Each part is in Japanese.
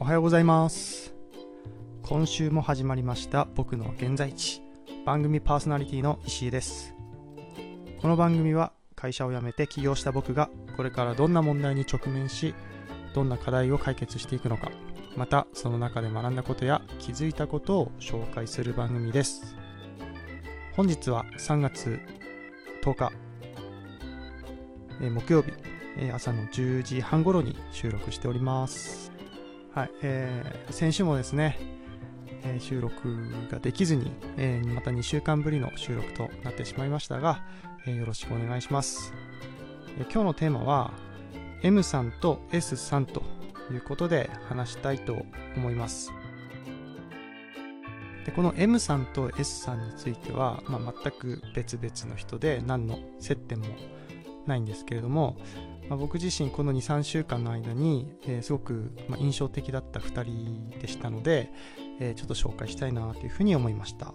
おはようございます。今週も始まりました僕の現在地。番組パーソナリティの石井です。この番組は会社を辞めて起業した僕がこれからどんな問題に直面しどんな課題を解決していくのかまたその中で学んだことや気づいたことを紹介する番組です。本日は3月10日、え木曜日、え朝の10時半頃に収録しております。はい、えー先週もですね、えー収録ができずに、えーまた2週間ぶりの収録となってしまいましたが、えーよろしくお願いします、えー今日のテーマは M さんと S さんということで話したいと思います。でこの M さんと S さんについては、まあ、全く別々の人で何の接点もないんですけれども、まあ、僕自身この23週間の間に、えーすごく、ま、印象的だった2人でしたので、えーちょっと紹介したいなというふうに思いました。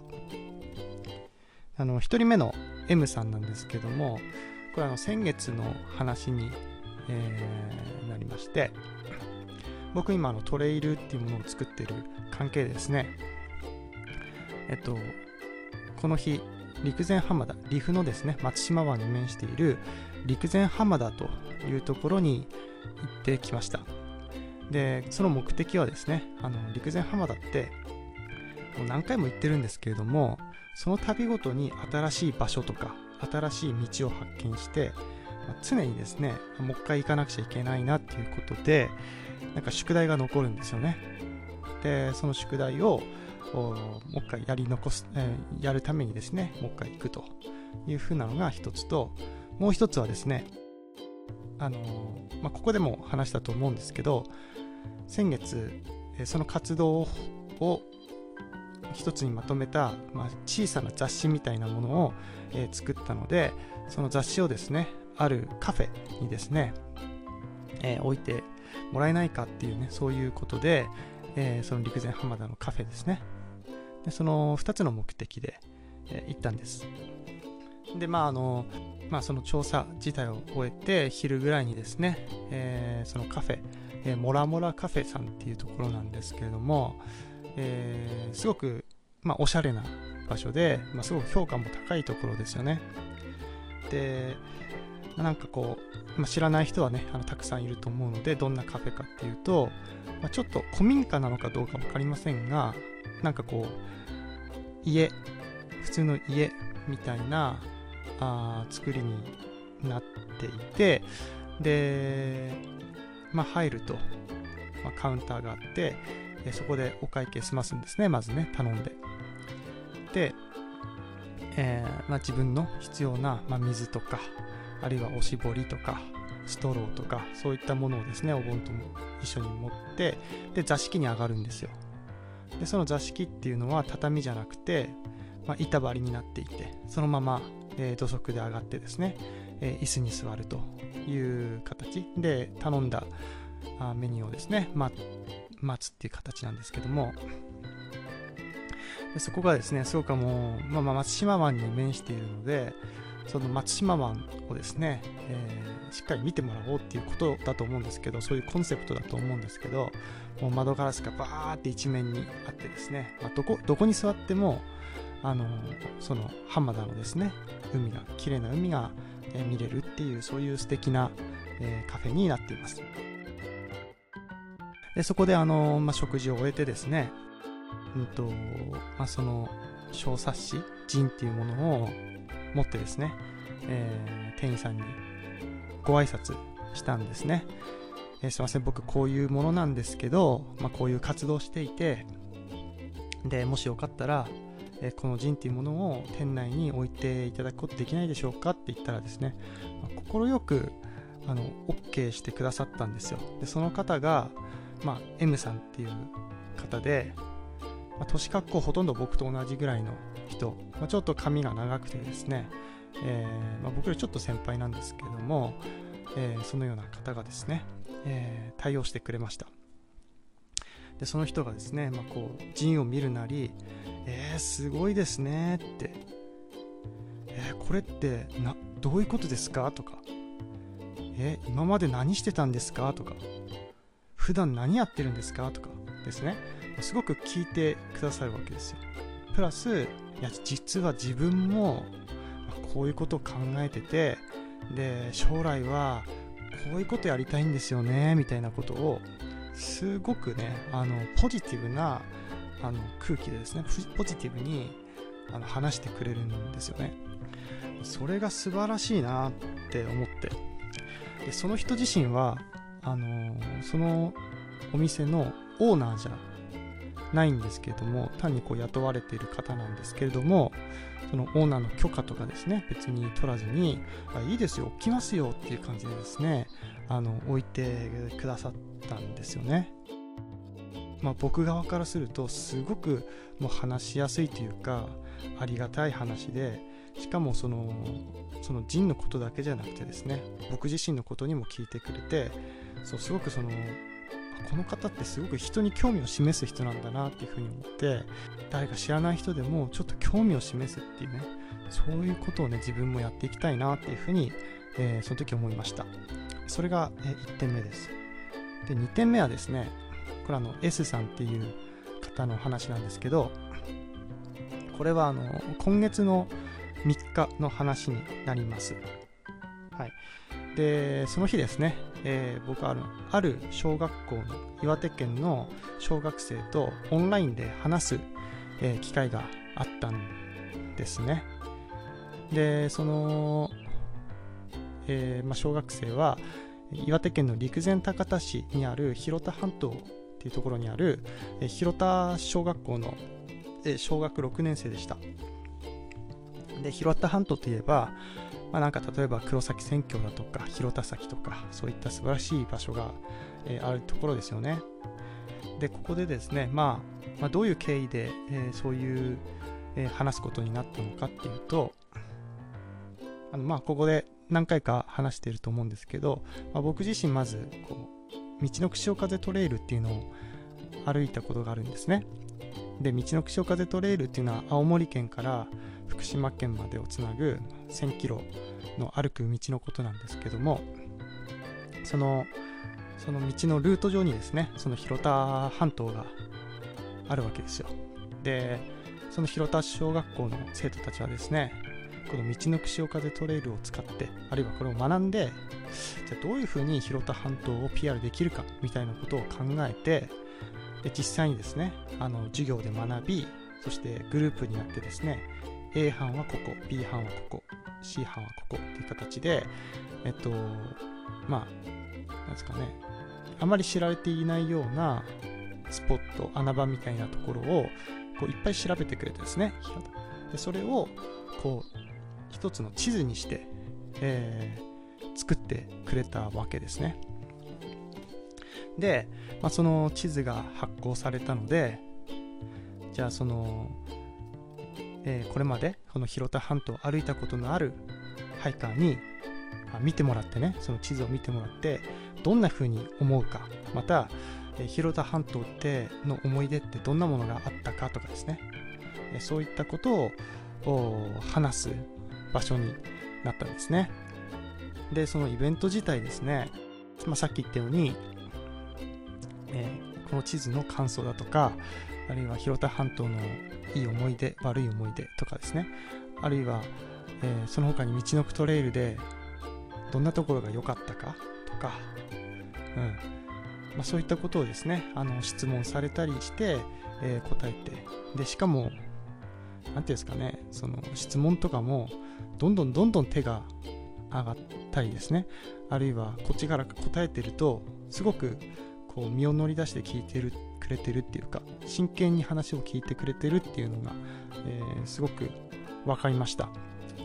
あの1人目の M さんなんですけどもこれあの先月の話に、えーなりまして僕今あのトレイルっていうものを作ってる関係ですね。えっとこの日陸前浜田岐阜のですね松島湾に面している陸前浜田というところに行ってきました。でその目的はですねあの陸前浜田ってもう何回も行ってるんですけれどもその度ごとに新しい場所とか新しい道を発見して、まあ常にですねもう一回行かなくちゃいけないなっていうことでなんか宿題が残るんですよね。でその宿題をおもう一回やり残す、えーやるためにですねもう一回行くというふうなのが一つともう一つはですねあのーまあ、ここでも話したと思うんですけど先月、えその活動を一つにまとめた、まあ、小さな雑誌みたいなものを、え作ったのでその雑誌をですねあるカフェにですね、えー置いてもらえないかっていうねそういうことで、えーその陸前浜田のカフェですねでその2つの目的で、え行ったんです。でまああのまあその調査自体を終えて昼ぐらいにですね、えーそのカフェ、えーモラモラカフェさんっていうところなんですけれども、えーすごく、まあ、おしゃれな場所で、まあ、すごく評価も高いところですよね。で、まなんかこう、まあ、知らない人はねあのたくさんいると思うのでどんなカフェかっていうと、まあ、ちょっと古民家なのかどうか分かりませんがなんかこう家普通の家みたいなあ作りになっていてで、まあ、入ると、まあ、カウンターがあってえそこでお会計済ますんですねまずね頼んで。で、えーまあ、自分の必要な、ま、水とかあるいはおしぼりとかストローとかそういったものをですねお盆とも一緒に持ってで座敷に上がるんですよ。でその座敷っていうのは畳じゃなくて、まあ、板張りになっていてそのまま、えー土足で上がってですね、えー椅子に座るという形。で頼んだあメニューをですね、ま、待つっていう形なんですけどもでそこがですねすごくもう、まあ、まあ松島湾に面しているのでその松島湾をですね、えーしっかり見てもらおうっていうことだと思うんですけどそういうコンセプトだと思うんですけどもう窓ガラスがバーって一面にあってですね、まあ、どこどこに座ってもあのその浜田のですね海が綺麗な海が、え見れるっていうそういう素敵な、えーカフェになっています。でそこであの、まあ、食事を終えてですねうんとまあ、その小冊子ジンっていうものを持ってですね、えー店員さんにご挨拶したんですね、えーすいません僕こういうものなんですけど、まあ、こういう活動していてでもしよかったら、えーこのジンっていうものを店内に置いていただくことできないでしょうかって言ったらですね快、くあの OK してくださったんですよ。でその方が、まあ、M さんっていう方で、まあ、年格好ほとんど僕と同じぐらいの人、まあ、ちょっと髪が長くてですね、えーまあ、僕よりちょっと先輩なんですけども、えーそのような方がですね、えー対応してくれましたでその人がですね、まあ、こう陣を見るなり「えー、すごいですね」って「えーこれってなどういうことですか?」とか「え今まで何してたんですか?」とか「普段何やってるんですか?」とかですねすごく聞いてくださるわけですよプラスいや実は自分もこういうことを考えててで将来はこういうことやりたいんですよねみたいなことをすごくねあのポジティブなあの空気でですねポジティブにあの話してくれるんですよね。それが素晴らしいなって思って。でその人自身はあのそのお店のオーナーじゃないんですけれども単にこう雇われている方なんですけれどもそのオーナーの許可とかですね別に取らずにあいいですよ置きますよっていう感じでですねあの置いてくださったんですよね。まあ、僕側からするとすごくもう話しやすいというかありがたい話でしかもそのその人のことだけじゃなくてですね僕自身のことにも聞いてくれてそうすごくそのこの方ってすごく人に興味を示す人なんだなっていうふうに思って誰か知らない人でもちょっと興味を示すっていうねそういうことをね自分もやっていきたいなっていうふうに、えー、その時思いました。それが、え1点目です。で2点目はですねこれあの S さんっていう方の話なんですけどこれはあの今月の3日の話になります。はい、でその日ですね、えー、僕はあのある小学校の岩手県の小学生とオンラインで話す、えー、機会があったんですね。でその、えーま、小学生は岩手県の陸前高田市にある広田半島っていうところにある、え広田小学校の、え小学6年生でした。で、広田半島といえば、まあ、なんか例えば黒崎宣教だとか広田崎とかそういった素晴らしい場所が、え、あるところですよね。で、ここでですね、まあ、まあ、どういう経緯で、え、そういう、え、話すことになったのかっていうと、あのまあここで何回か話していると思うんですけど、まあ、僕自身まずこう道の串風トレイルっていうのを歩いたことがあるんですね。で、道の串風トレイルっていうのは青森県から福島県までをつなぐ1000キロの歩く道のことなんですけども、その、その道のルート上にですね、その広田半島があるわけですよ。で、その広田小学校の生徒たちはですね、この道のく潮風トレイルを使ってあるいはこれを学んでじゃあどういうふうに広田半島を PR できるかみたいなことを考えてで実際にですねあの授業で学びそしてグループになってですね A 班はここ B 班はここ C 班はここっていう形でえっとまあなんですかねあまり知られていないようなスポット穴場みたいなところをこういっぱい調べてくれてですねでそれをこう一つの地図にして、えー、作ってくれたわけですね。で、まあ、その地図が発行されたので、じゃあその、えー、これまでこの広田半島を歩いたことのあるハイカーに見てもらってね、その地図を見てもらって、どんな風に思うか、また、えー、広田半島っての思い出ってどんなものがあったかとかですね、えー、そういったことを話す場所になったんですね。で、そのイベント自体ですね、まあ、さっき言ったように、えー、この地図の感想だとか、あるいは広田半島のいい思い出、悪い思い出とかですね、あるいは、えー、その他に道のくトレイルでどんなところが良かったかとか、うん。まあ、そういったことをですね、あの質問されたりして、えー、答えて、で、しかも、何ていうんですかね、その質問とかも、どんどんどんどん手が上がったりですね。あるいはこっちから答えてるとすごくこう身を乗り出して聞いてるくれてるっていうか真剣に話を聞いてくれてるっていうのが、えー、すごく分かりました。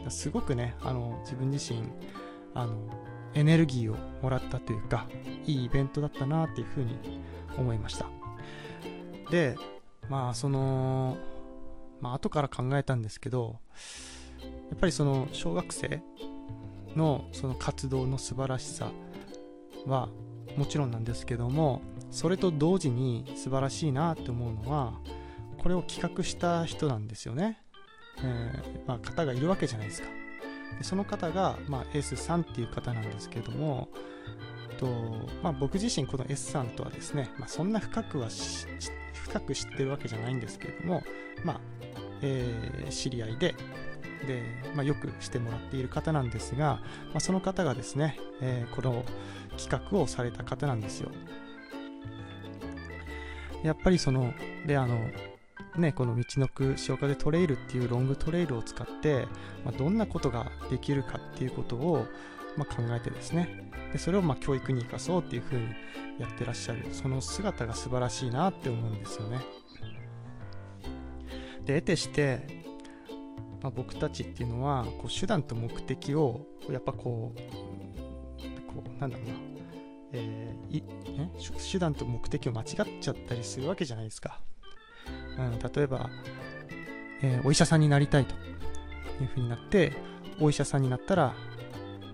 すごくねあの自分自身あのエネルギーをもらったというかいいイベントだったなっていうふうに思いました。でまあそのまあ後から考えたんですけどやっぱりその小学生のその活動の素晴らしさはもちろんなんですけどもそれと同時に素晴らしいなって思うのはこれを企画した人なんですよね、えー、まあ、方がいるわけじゃないですかでその方が、まあ、S さんっていう方なんですけどもとまあ、僕自身この S さんとはですね、まあ、そんな深くは深く知ってるわけじゃないんですけれども、まあえー、知り合いでで、まあ、よくしてもらっている方なんですが、まあ、その方がですね、えー、この企画をされた方なんですよ。やっぱりその、で、あの、ね、この道のく塩風トレイルっていうロングトレイルを使って、まあ、どんなことができるかっていうことを、まあ、考えてですね。でそれをま教育に生かそうっていうふうにやってらっしゃる。その姿が素晴らしいなって思うんですよね。で得てして、まあ、僕たちっていうのはこう手段と目的をやっぱこうこうなんだろうな、えーいね、手段と目的を間違っちゃったりするわけじゃないですか、うん、例えば、えー、お医者さんになりたいというふうになってお医者さんになったら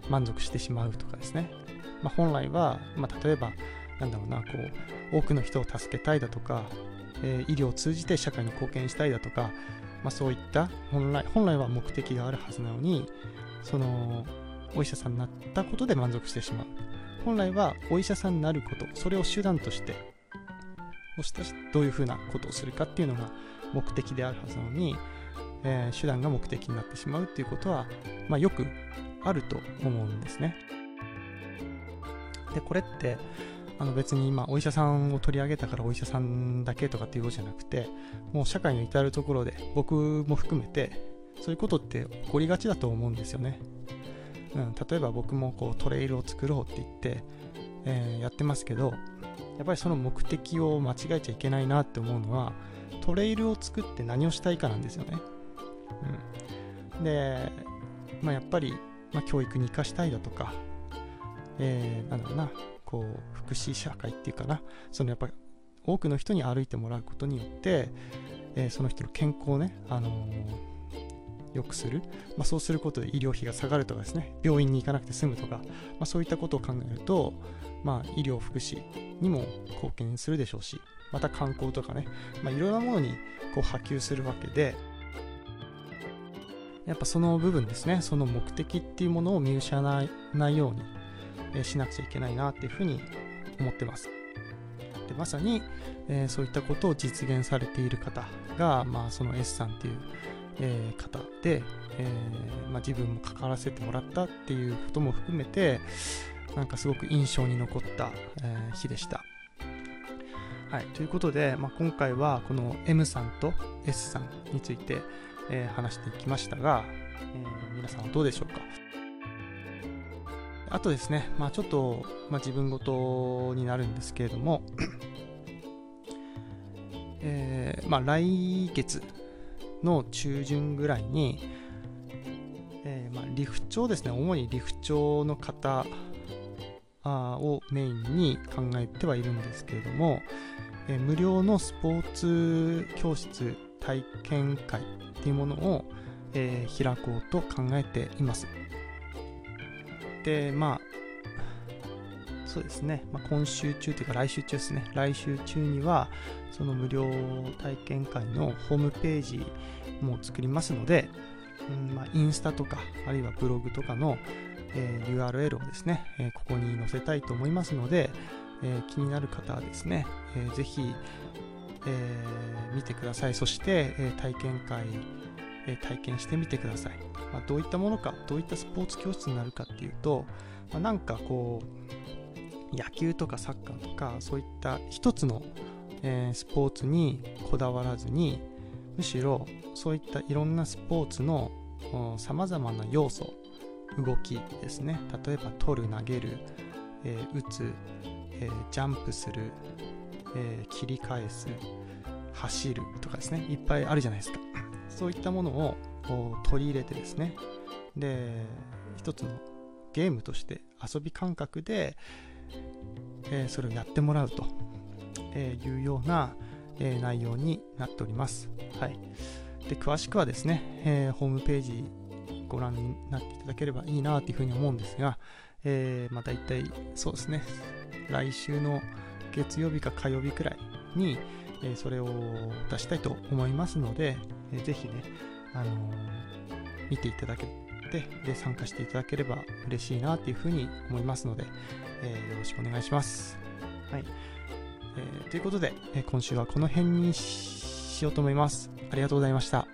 満足してしまうとかですね。まあ、本来は、まあ、例えば、なんだろうな、こう、多くの人を助けたいだとか、えー、医療を通じて社会に貢献したいだとか、まあ、そういった本来、本来は目的があるはずなのに、その、お医者さんになったことで満足してしまう。本来はお医者さんになること、それを手段として、そしてどういうふうなことをするかっていうのが目的であるはずなのに、えー、手段が目的になってしまうっていうことは、まあ、よくあると思うんですね。で、これって、あの別に今お医者さんを取り上げたからお医者さんだけとかっていうことじゃなくてもう社会の至るところで僕も含めてそういうことって起こりがちだと思うんですよね、うん、例えば僕もこうトレイルを作ろうって言って、えー、やってますけどやっぱりその目的を間違えちゃいけないなって思うのはトレイルを作って何をしたいかなんですよね、うん、で、まあ、やっぱりまあ、教育に生かしたいだとか、えー、なんだろうな、こう、福祉社会っていうかな、そのやっぱり多くの人に歩いてもらうことによって、えー、その人の健康をね、あのー、良くする、まあ、そうすることで医療費が下がるとかですね、病院に行かなくて済むとか、まあ、そういったことを考えると、まあ、医療福祉にも貢献するでしょうし、また観光とかね、まあ、いろんなものにこう波及するわけで、やっぱその部分ですね、その目的っていうものを見失わないように、しなくちゃいけないなっていうふうに思ってます。でまさに、えー、そういったことを実現されている方が、まあ、その S さんっていう、えー、方で、えー、まあ、自分も関わらせてもらったっていうことも含めて、なんかすごく印象に残った、え日でした。はい、ということで、まあ、今回はこの M さんと S さんについて、えー、話していきましたが、えー、皆さんはどうでしょうか？あとですね、まあ、ちょっと、まあ、自分ごとになるんですけれども、えーまあ、来月の中旬ぐらいに、えーまあ、リフ長ですね、主にリフ長の方をメインに考えてはいるんですけれども、えー、無料のスポーツ教室体験会っていうものを、えー、開こうと考えています。で、まあ、そうですね、まあ、今週中というか来週中ですね、来週中には、その無料体験会のホームページも作りますので、うんまあ、インスタとか、あるいはブログとかの、えー、URL をですね、えー、ここに載せたいと思いますので、えー、気になる方はですね、えー、ぜひ、えー、見てください。そして、えー、体験会、え、体験してみてください。まあ、どういったものか、どういったスポーツ教室になるかっていうと、まあ、なんかこう、野球とかサッカーとか、そういった一つの、えスポーツにこだわらずに、むしろそういったいろんなスポーツのさまざまな要素、動きですね。例えば、取る、投げる、え打つ、えジャンプする、えー、切り返す、走るとかですね、いっぱいあるじゃないですか。そういったものを取り入れてですね、で、一つのゲームとして遊び感覚で、えー、それをやってもらうと、えいうような、え、内容になっております。はい。で、詳しくはですね、え、ホームページご覧になっていただければいいなというふうに思うんですが、えー、まあ大体そうですね、来週の月曜日か火曜日くらいに、えー、それを出したいと思いますので、えー、ぜひね、あのー、見ていただけってで参加していただければ嬉しいなというふうに思いますので、えー、よろしくお願いします。はいえー、ということで、え今週はこの辺にしようと思います。ありがとうございました。